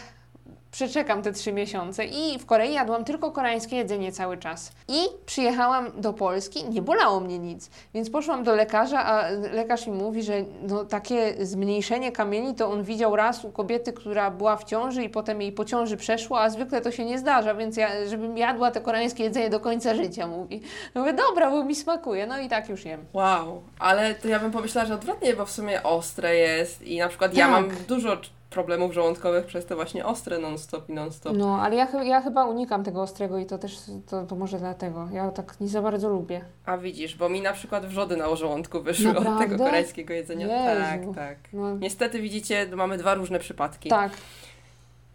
przeczekam te trzy miesiące i w Korei jadłam tylko koreańskie jedzenie cały czas. I przyjechałam do Polski, nie bolało mnie nic, więc poszłam do lekarza, a lekarz mi mówi, że no, takie zmniejszenie kamieni to on widział raz u kobiety, która była w ciąży i potem jej po ciąży przeszło, a zwykle to się nie zdarza, więc ja, żebym jadła te koreańskie jedzenie do końca życia, mówi. No mówię, dobra, bo mi smakuje, no i tak już jem. Wow, ale to ja bym pomyślała, że odwrotnie, bo w sumie ostre jest i na przykład ja Tak. mam dużo problemów żołądkowych przez te właśnie ostre non-stop i non-stop. No, ale ja, ja chyba unikam tego ostrego i to też, to, to może dlatego. Ja tak nie za bardzo lubię. A widzisz, bo mi na przykład wrzody na żołądku wyszły od Naprawdę? tego koreańskiego jedzenia. Jezu. Tak, tak. No, Niestety widzicie, mamy dwa różne przypadki. tak.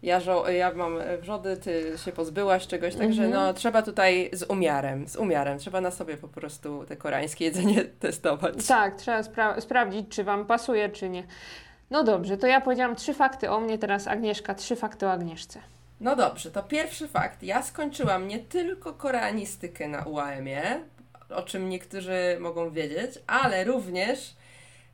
Ja, żo- ja mam wrzody, ty się pozbyłaś czegoś, także Mhm. no trzeba tutaj z umiarem, z umiarem. Trzeba na sobie po prostu te koreańskie jedzenie testować. Tak, trzeba spra- sprawdzić, czy Wam pasuje, czy nie. No dobrze, to ja powiedziałam trzy fakty o mnie, teraz Agnieszka, trzy fakty o Agnieszce. No dobrze, to pierwszy fakt. Ja skończyłam nie tylko koreanistykę na UAM-ie, o czym niektórzy mogą wiedzieć, ale również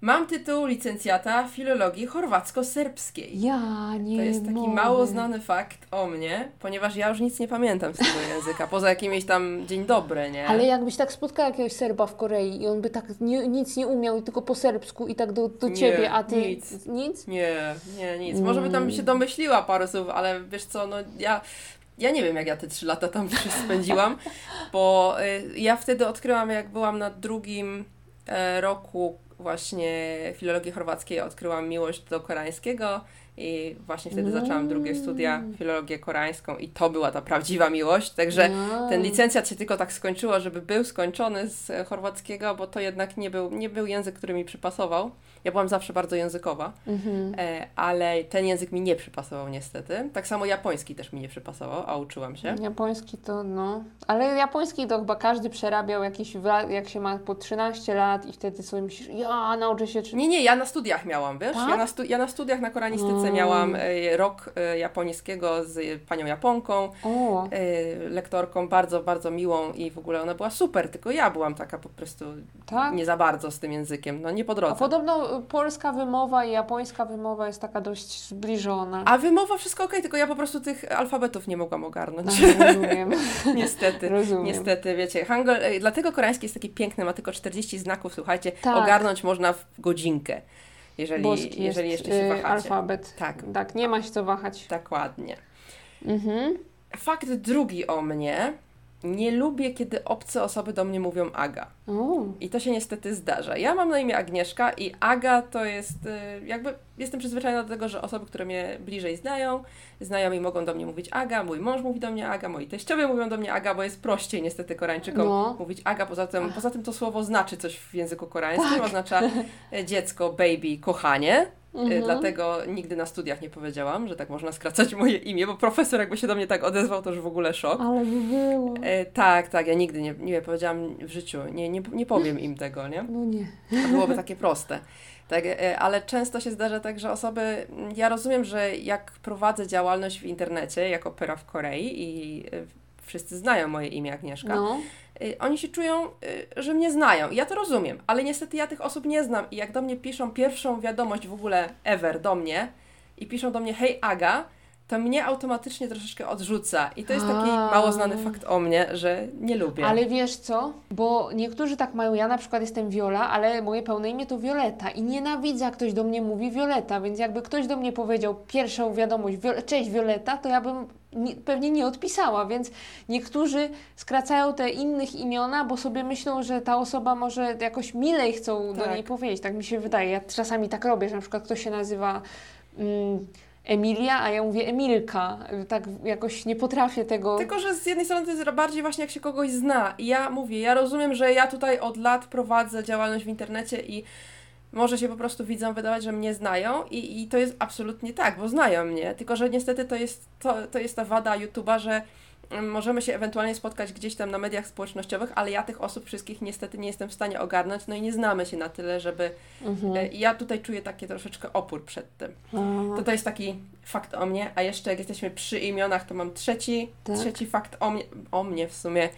mam tytuł licencjata filologii chorwacko-serbskiej. Ja nie To jest taki mogę. mało znany fakt o mnie, ponieważ ja już nic nie pamiętam z tego języka, poza jakimś tam dzień dobry, nie? Ale jakbyś tak spotkał jakiegoś Serba w Korei i on by tak nie, nic nie umiał i tylko po serbsku i tak do, do Nie, ciebie, a ty nic. nic? Nie, nie, nic. Może by tam się domyśliła parę słów, ale wiesz co, no ja, ja nie wiem, jak ja te trzy lata tam spędziłam, bo y, ja wtedy odkryłam, jak byłam na drugim e, roku właśnie filologii chorwackiej, odkryłam miłość do koreańskiego i właśnie wtedy zaczęłam drugie studia, filologię koreańską i to była ta prawdziwa miłość, także A. ten licencjat się tylko tak skończyło, żeby był skończony z chorwackiego, bo to jednak nie był, nie był język, który mi przypasował. Ja byłam zawsze bardzo językowa, Mhm. e, ale ten język mi nie przypasował niestety. Tak samo japoński też mi nie przypasował, a uczyłam się. Japoński to no. Ale japoński to chyba każdy przerabiał jakiś, jak się ma po 13 lat i wtedy sobie myślisz, ja nauczę się czy... Nie, nie, ja na studiach miałam, wiesz? Tak? Ja, na stu- ja na studiach na koranistyce Mm. miałam e, rok e, japońskiego z panią Japonką, O, lektorką bardzo, bardzo miłą i w ogóle ona była super, tylko ja byłam taka po prostu tak? nie za bardzo z tym językiem, no nie po A drodze. podobno y, polska wymowa i japońska wymowa jest taka dość zbliżona. A wymowa wszystko okej, tylko ja po prostu tych alfabetów nie mogłam ogarnąć. Rozumiem. Niestety. Rozumiem. Niestety, wiecie, hangul, dlatego koreański jest taki piękny, ma tylko 40 znaków, słuchajcie, Tak. ogarnąć można w godzinkę, jeżeli, jeżeli jeszcze się y, wahacie. alfabet. Tak. Tak, nie ma się co wahać. Dokładnie. Mhm. Fakt drugi o mnie. Nie lubię, kiedy obce osoby do mnie mówią Aga. O, I to się niestety zdarza. Ja mam na imię Agnieszka i Aga to jest y, jakby jestem przyzwyczajona do tego, że osoby, które mnie bliżej znają, znajomi mogą do mnie mówić Aga, mój mąż mówi do mnie Aga, moi teściowie mówią do mnie Aga, bo jest prościej niestety Koreańczykom No. mówić Aga. Poza tym, poza tym to słowo znaczy coś w języku koreańskim, oznacza e, dziecko, baby, kochanie. E, Mhm. Dlatego nigdy na studiach nie powiedziałam, że tak można skracać moje imię, bo profesor jakby się do mnie tak odezwał, to już w ogóle szok. ale by było. E, tak, tak, ja nigdy nie, nie powiedziałam w życiu, nie, nie, nie powiem im tego, nie? No nie. To byłoby takie proste. Tak, e, ale często się zdarza tak, że osoby, ja rozumiem, że jak prowadzę działalność w internecie jako Pera w Korei i e, wszyscy znają moje imię Agnieszka, No. y, oni się czują, y, że mnie znają. Ja to rozumiem, ale niestety ja tych osób nie znam. I jak do mnie piszą pierwszą wiadomość w ogóle ever do mnie i piszą do mnie hej Aga, to mnie automatycznie troszeczkę odrzuca. I to jest taki A. mało znany fakt o mnie, że nie lubię. Ale wiesz co? Bo niektórzy tak mają. Ja na przykład jestem Viola, ale moje pełne imię to Violeta i nienawidzę, jak ktoś do mnie mówi Violeta, więc jakby ktoś do mnie powiedział pierwszą wiadomość, cześć Violeta, to ja bym nie, pewnie nie odpisała, więc niektórzy skracają te innych imiona, bo sobie myślą, że ta osoba może jakoś milej chcą do Tak. niej powiedzieć. Tak mi się wydaje. Ja czasami tak robię, że na przykład ktoś się nazywa mm, Emilia, a ja mówię Emilka. Tak jakoś nie potrafię tego... Tylko, że z jednej strony to jest bardziej właśnie jak się kogoś zna. I ja mówię, ja rozumiem, że ja tutaj od lat prowadzę działalność w internecie i może się po prostu widzom wydawać, że mnie znają i, i to jest absolutnie tak, bo znają mnie. Tylko, że niestety to jest, to, to jest ta wada YouTube'a, że mm, możemy się ewentualnie spotkać gdzieś tam na mediach społecznościowych, ale ja tych osób wszystkich niestety nie jestem w stanie ogarnąć, no i nie znamy się na tyle, żeby... Mhm. e, ja tutaj czuję taki troszeczkę opór przed tym. A, To to jest taki fakt o mnie, a jeszcze jak jesteśmy przy imionach, to mam trzeci, Tak. trzeci fakt o mnie, o mnie w sumie.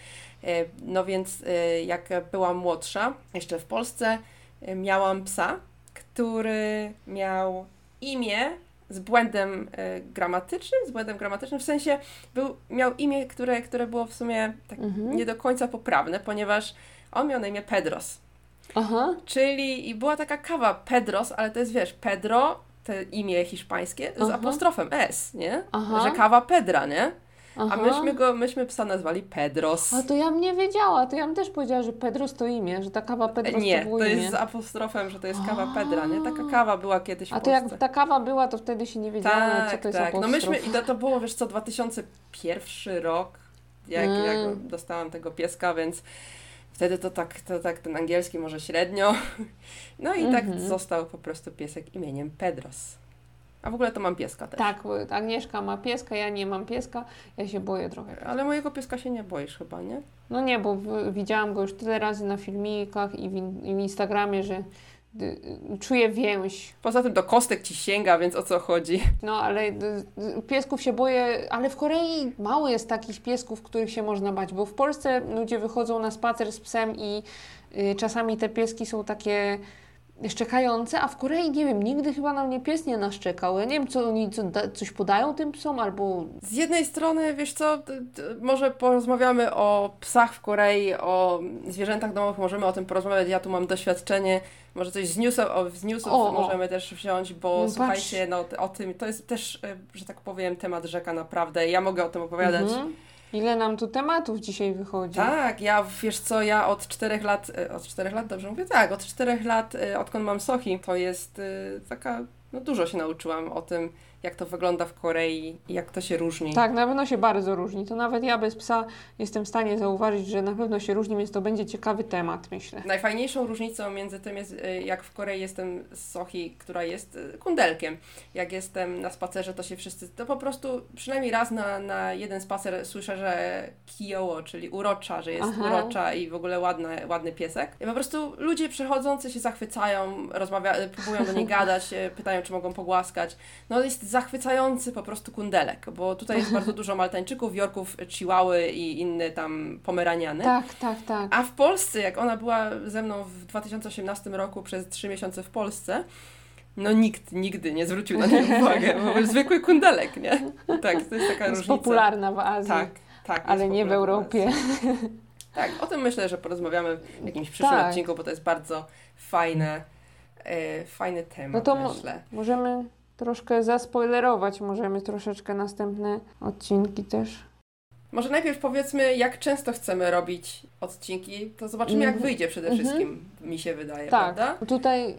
E, No więc e, jak byłam młodsza, jeszcze w Polsce, miałam psa, który miał imię z błędem e, gramatycznym, z błędem gramatycznym, w sensie był, miał imię, które, które było w sumie tak Mhm. nie do końca poprawne, ponieważ on miał na imię Pedros. Aha. Czyli i była taka kawa Pedros, ale to jest wiesz, Pedro, to imię hiszpańskie, z Aha. apostrofem S, nie? Aha. Że kawa Pedra, nie? A Aha. myśmy go, myśmy psa nazwali Pedros. A to ja bym nie wiedziała, to ja bym też powiedziała, że Pedros to imię, że ta kawa Pedros nie, to było to imię. jest z apostrofem, że to jest kawa A. Pedra, nie? Taka kawa była kiedyś A to jak ta kawa była, to wtedy się nie wiedziało, tak, co to jest tak. No apostrof. myśmy, i to, to było, wiesz co, 2001 rok, jak, Mm. jak dostałam tego pieska, więc wtedy to tak, to tak ten angielski może średnio. No i tak Mhm. został po prostu piesek imieniem Pedros. A w ogóle to mam pieska też. Tak, Agnieszka ma pieska, ja nie mam pieska, ja się boję trochę. Ale mojego pieska się nie boisz chyba, nie? No nie, bo widziałam go już tyle razy na filmikach i w, i w Instagramie, że czuję więź. Poza tym do kostek ci sięga, więc o co chodzi? No ale piesków się boję, ale w Korei mało jest takich piesków, których się można bać, bo w Polsce ludzie wychodzą na spacer z psem i y, czasami te pieski są takie szczekające, a w Korei, nie wiem, nigdy chyba na mnie pies nie naszczekał. Ja nie wiem, co oni co, da, coś podają tym psom, albo Z jednej strony, wiesz co, może porozmawiamy o psach w Korei, o zwierzętach domowych, możemy o tym porozmawiać. Ja tu mam doświadczenie, może coś z newsów, o, z newsów O, o. możemy też wziąć, bo No patrz. słuchajcie, no o tym, to jest też, e, że tak powiem, temat rzeka naprawdę. Ja mogę o tym opowiadać. Mhm. Ile nam tu tematów dzisiaj wychodzi? Tak, ja wiesz co, ja od czterech lat, e, od czterech lat, dobrze mówię? Tak, od czterech lat, e, odkąd mam Sochi, to jest e, taka, no dużo się nauczyłam o tym, jak to wygląda w Korei i jak to się różni. Tak, na pewno się bardzo różni. To nawet ja bez psa jestem w stanie zauważyć, że na pewno się różni, więc to będzie ciekawy temat, myślę. Najfajniejszą różnicą między tym jest, y, jak w Korei jestem z Sochi, która jest y, kundelkiem. Jak jestem na spacerze, to się wszyscy, to po prostu przynajmniej raz na, na jeden spacer słyszę, że kijoło, czyli urocza, że jest Aha. urocza i w ogóle ładny, ładny piesek. I po prostu ludzie przechodzący się zachwycają, rozmawia, próbują do niej gadać, y, pytają, czy mogą pogłaskać. No jest zachwycający po prostu kundelek, bo tutaj jest bardzo dużo maltańczyków, jorków, chihuahy i inne tam pomeraniany. Tak, tak, tak. A w Polsce, jak ona była ze mną w 2018 roku przez trzy miesiące w Polsce, no nikt nigdy nie zwrócił na nią uwagę, bo był zwykły kundelek, nie? Tak, to jest taka jest różnica. popularna w Azji, Tak, tak. ale nie w Europie. Tak, o tym myślę, że porozmawiamy w jakimś przyszłym Tak. odcinku, bo to jest bardzo fajne, e, fajny temat, No to myślę. Możemy troszkę zaspoilerować, możemy troszeczkę następne odcinki też. Może najpierw powiedzmy, jak często chcemy robić odcinki, to zobaczymy, jak Mhm. wyjdzie przede Mhm. wszystkim, mi się wydaje, Tak, prawda? tutaj y,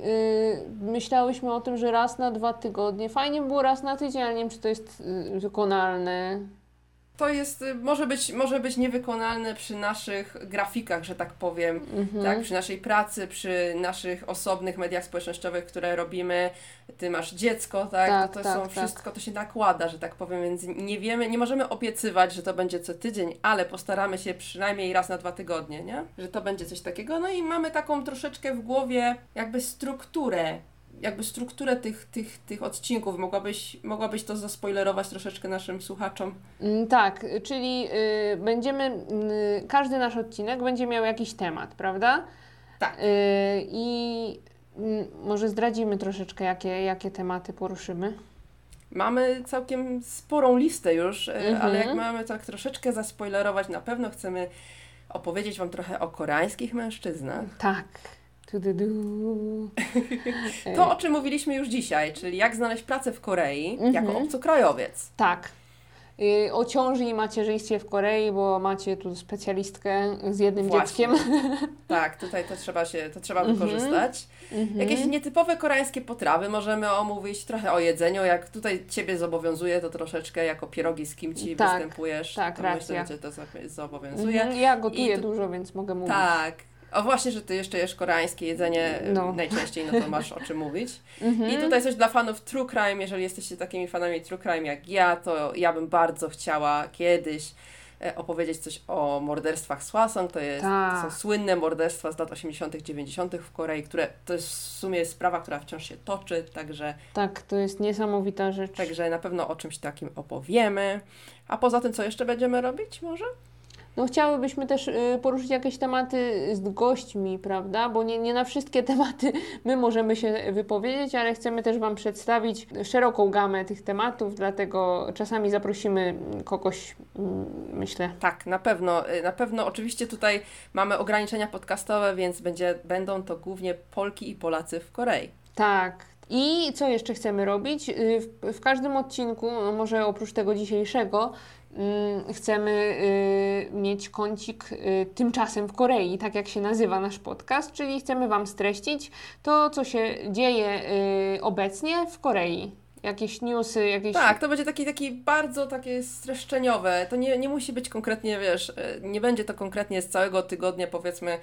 myślałyśmy o tym, że raz na dwa tygodnie. Fajnie by było raz na tydzień, ale nie wiem, czy to jest y, wykonalne. To jest, y, może być, może być niewykonalne przy naszych grafikach, że tak powiem, Mhm. tak? Przy naszej pracy, przy naszych osobnych mediach społecznościowych, które robimy. Ty masz dziecko, tak? Tak, to to tak, są tak. wszystko, to się nakłada, że tak powiem, więc nie wiemy, nie możemy obiecywać, że to będzie co tydzień, ale postaramy się przynajmniej raz na dwa tygodnie, nie? Że to będzie coś takiego. No i mamy taką troszeczkę w głowie jakby strukturę jakby strukturę tych, tych, tych odcinków. Mogłabyś, mogłabyś to zaspoilerować troszeczkę naszym słuchaczom? Mm, Tak, czyli y, będziemy, y, każdy nasz odcinek będzie miał jakiś temat, prawda? Tak. Y, I mm, może zdradzimy troszeczkę, jakie, jakie tematy poruszymy. Mamy całkiem sporą listę już, Mhm. ale jak mamy tak troszeczkę zaspoilerować, na pewno chcemy opowiedzieć Wam trochę o koreańskich mężczyznach. Tak. To, o czym mówiliśmy już dzisiaj, czyli jak znaleźć pracę w Korei Mhm. jako obcokrajowiec. Tak. y, o ciąży i macierzyństwie w Korei, bo macie tu specjalistkę z jednym Właśnie. dzieckiem. Tak, tutaj to trzeba się, to trzeba Mhm. wykorzystać. Mhm. Jakieś nietypowe koreańskie potrawy możemy omówić, trochę o jedzeniu. Jak tutaj Ciebie zobowiązuje, to troszeczkę jako pierogi z kimci Tak, występujesz. tak, to racja. myślę, że Cię to zo- zobowiązuje. Mhm. Ja gotuję tu- dużo, więc mogę mówić. Tak. O właśnie, że Ty jeszcze jesz koreańskie jedzenie No. no. najczęściej, no to masz o czym mówić. Mhm. I tutaj coś dla fanów True Crime, jeżeli jesteście takimi fanami True Crime jak ja, to ja bym bardzo chciała kiedyś e, opowiedzieć coś o morderstwach Słasong. To, jest, Tak. to są słynne morderstwa z lat 80., 90. w Korei, które to jest w sumie sprawa, która wciąż się toczy, także, Tak, to jest niesamowita rzecz. także na pewno o czymś takim opowiemy. A poza tym, co jeszcze będziemy robić może? No chciałybyśmy też y, poruszyć jakieś tematy z gośćmi, prawda? Bo nie, nie na wszystkie tematy my możemy się wypowiedzieć, ale chcemy też Wam przedstawić szeroką gamę tych tematów, dlatego czasami zaprosimy kogoś, mm, myślę. Tak, na pewno. y, Na pewno oczywiście tutaj mamy ograniczenia podcastowe, więc będzie, będą to głównie Polki i Polacy w Korei. Tak. I co jeszcze chcemy robić? Y, W, w każdym odcinku, no może oprócz tego dzisiejszego, chcemy y, mieć kącik y, tymczasem w Korei, tak jak się nazywa nasz podcast, czyli chcemy Wam streścić to, co się dzieje y, obecnie w Korei. Jakieś newsy, jakieś... Tak, to będzie taki, taki bardzo takie streszczeniowe. To nie, nie musi być konkretnie, wiesz, nie będzie to konkretnie z całego tygodnia, powiedzmy,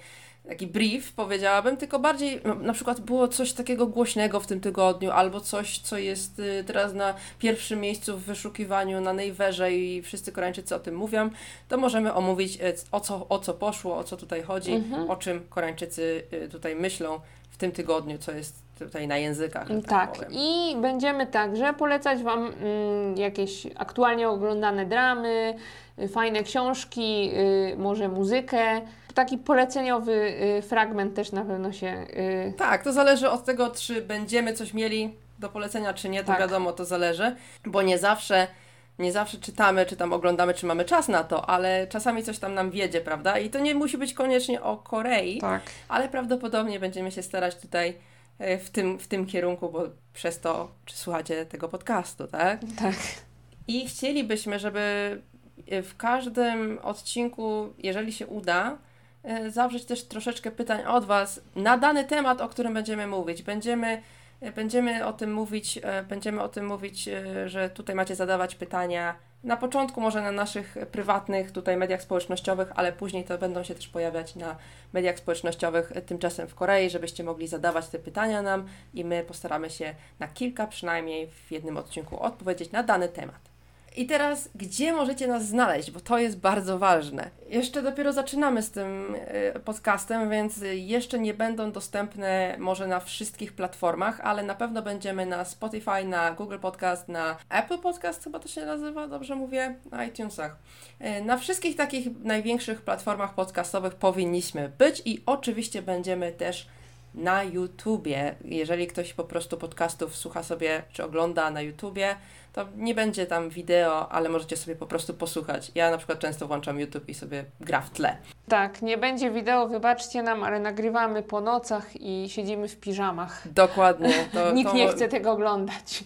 taki brief, powiedziałabym, tylko bardziej no, na przykład było coś takiego głośnego w tym tygodniu, albo coś, co jest y, teraz na pierwszym miejscu w wyszukiwaniu, na najwyżej i wszyscy Koreańczycy o tym mówią, to możemy omówić e, o co, o co poszło, o co tutaj chodzi, Mhm. o czym Koreańczycy y, tutaj myślą w tym tygodniu, co jest tutaj na językach. Tak, powiem. i będziemy także polecać Wam mm, jakieś aktualnie oglądane dramy, y, fajne książki, y, może muzykę. Taki poleceniowy y, fragment też na pewno się. Y, Tak, to zależy od tego, czy będziemy coś mieli do polecenia, czy nie, to Tak. wiadomo, to zależy, bo nie zawsze, nie zawsze czytamy, czy tam oglądamy, czy mamy czas na to, ale czasami coś tam nam wiedzie, prawda? I to nie musi być koniecznie o Korei, tak. ale prawdopodobnie będziemy się starać tutaj e, w tym, w tym kierunku, bo przez to, czy słuchacie tego podcastu, tak? Tak. I chcielibyśmy, żeby w każdym odcinku, jeżeli się uda, zawrzeć też troszeczkę pytań od Was na dany temat, o którym będziemy mówić. Będziemy, e, będziemy o tym mówić, e, będziemy o tym mówić, e, że tutaj macie zadawać pytania. Na początku może na naszych prywatnych tutaj mediach społecznościowych, ale później to będą się też pojawiać na mediach społecznościowych e, tymczasem w Korei, żebyście mogli zadawać te pytania nam i my postaramy się na kilka przynajmniej w jednym odcinku odpowiedzieć na dany temat. I teraz, gdzie możecie nas znaleźć, bo to jest bardzo ważne. Jeszcze dopiero zaczynamy z tym y, podcastem, więc jeszcze nie będą dostępne może na wszystkich platformach, ale na pewno będziemy na Spotify, na Google Podcast, na Apple Podcast, chyba to się nazywa, dobrze mówię, na iTunesach. Y, Na wszystkich takich największych platformach podcastowych powinniśmy być i oczywiście będziemy też na YouTubie. Jeżeli ktoś po prostu podcastów słucha sobie czy ogląda na YouTubie, to nie będzie tam wideo, ale możecie sobie po prostu posłuchać. Ja na przykład często włączam YouTube i sobie gra w tle. Tak, nie będzie wideo, wybaczcie nam, ale nagrywamy po nocach i siedzimy w piżamach. Dokładnie. To, Nikt to... nie chce tego oglądać.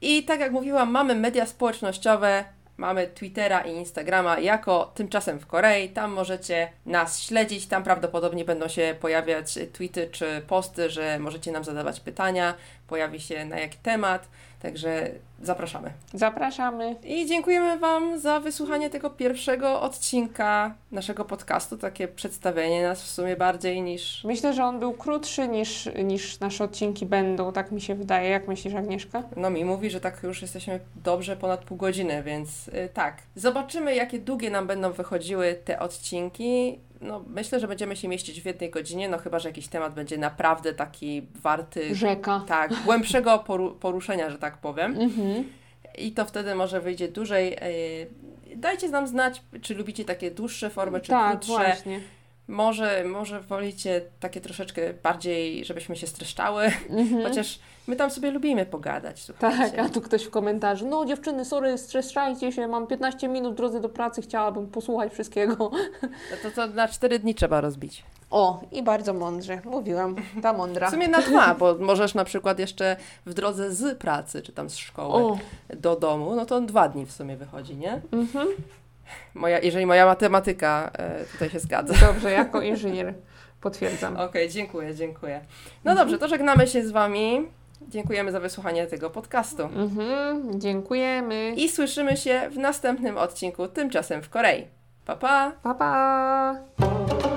I tak jak mówiłam, mamy media społecznościowe, mamy Twittera i Instagrama jako tymczasem w Korei. Tam możecie nas śledzić, tam prawdopodobnie będą się pojawiać tweety czy posty, że możecie nam zadawać pytania, pojawi się na jaki temat. Także zapraszamy. Zapraszamy. I dziękujemy Wam za wysłuchanie tego pierwszego odcinka naszego podcastu. Takie przedstawienie nas w sumie bardziej niż. Myślę, że on był krótszy niż, niż nasze odcinki będą, tak mi się wydaje. Jak myślisz, Agnieszka? No mi mówi, że tak już jesteśmy dobrze ponad pół godziny, więc y, tak. Zobaczymy, jakie długie nam będą wychodziły te odcinki. No, myślę, że będziemy się mieścić w jednej godzinie, no chyba, że jakiś temat będzie naprawdę taki warty, Rzeka. tak, głębszego poru- poruszenia, że tak powiem. Mhm. I to wtedy może wyjdzie dłużej. Dajcie nam znać, czy lubicie takie dłuższe formy, czy Tak, krótsze. właśnie. Może, może wolicie takie troszeczkę bardziej, żebyśmy się streszczały, Mhm. chociaż my tam sobie lubimy pogadać. Słuchajcie. Tak, a tu ktoś w komentarzu, no dziewczyny, sorry, streszczajcie się, mam 15 minut w drodze do pracy, chciałabym posłuchać wszystkiego. No to, to na cztery dni trzeba rozbić. O, i bardzo mądrze, mówiłam, ta mądra. W sumie na dwa, bo możesz na przykład jeszcze w drodze z pracy, czy tam z szkoły O, do domu, no to dwa dni w sumie wychodzi, nie? mhm. Moja, jeżeli moja matematyka e, tutaj się zgadza. dobrze, jako inżynier potwierdzam. Okej, dziękuję, dziękuję. No dobrze, to żegnamy się z Wami. Dziękujemy za wysłuchanie tego podcastu. Mhm, dziękujemy. I słyszymy się w następnym odcinku, tymczasem w Korei. Pa, pa! Pa, pa!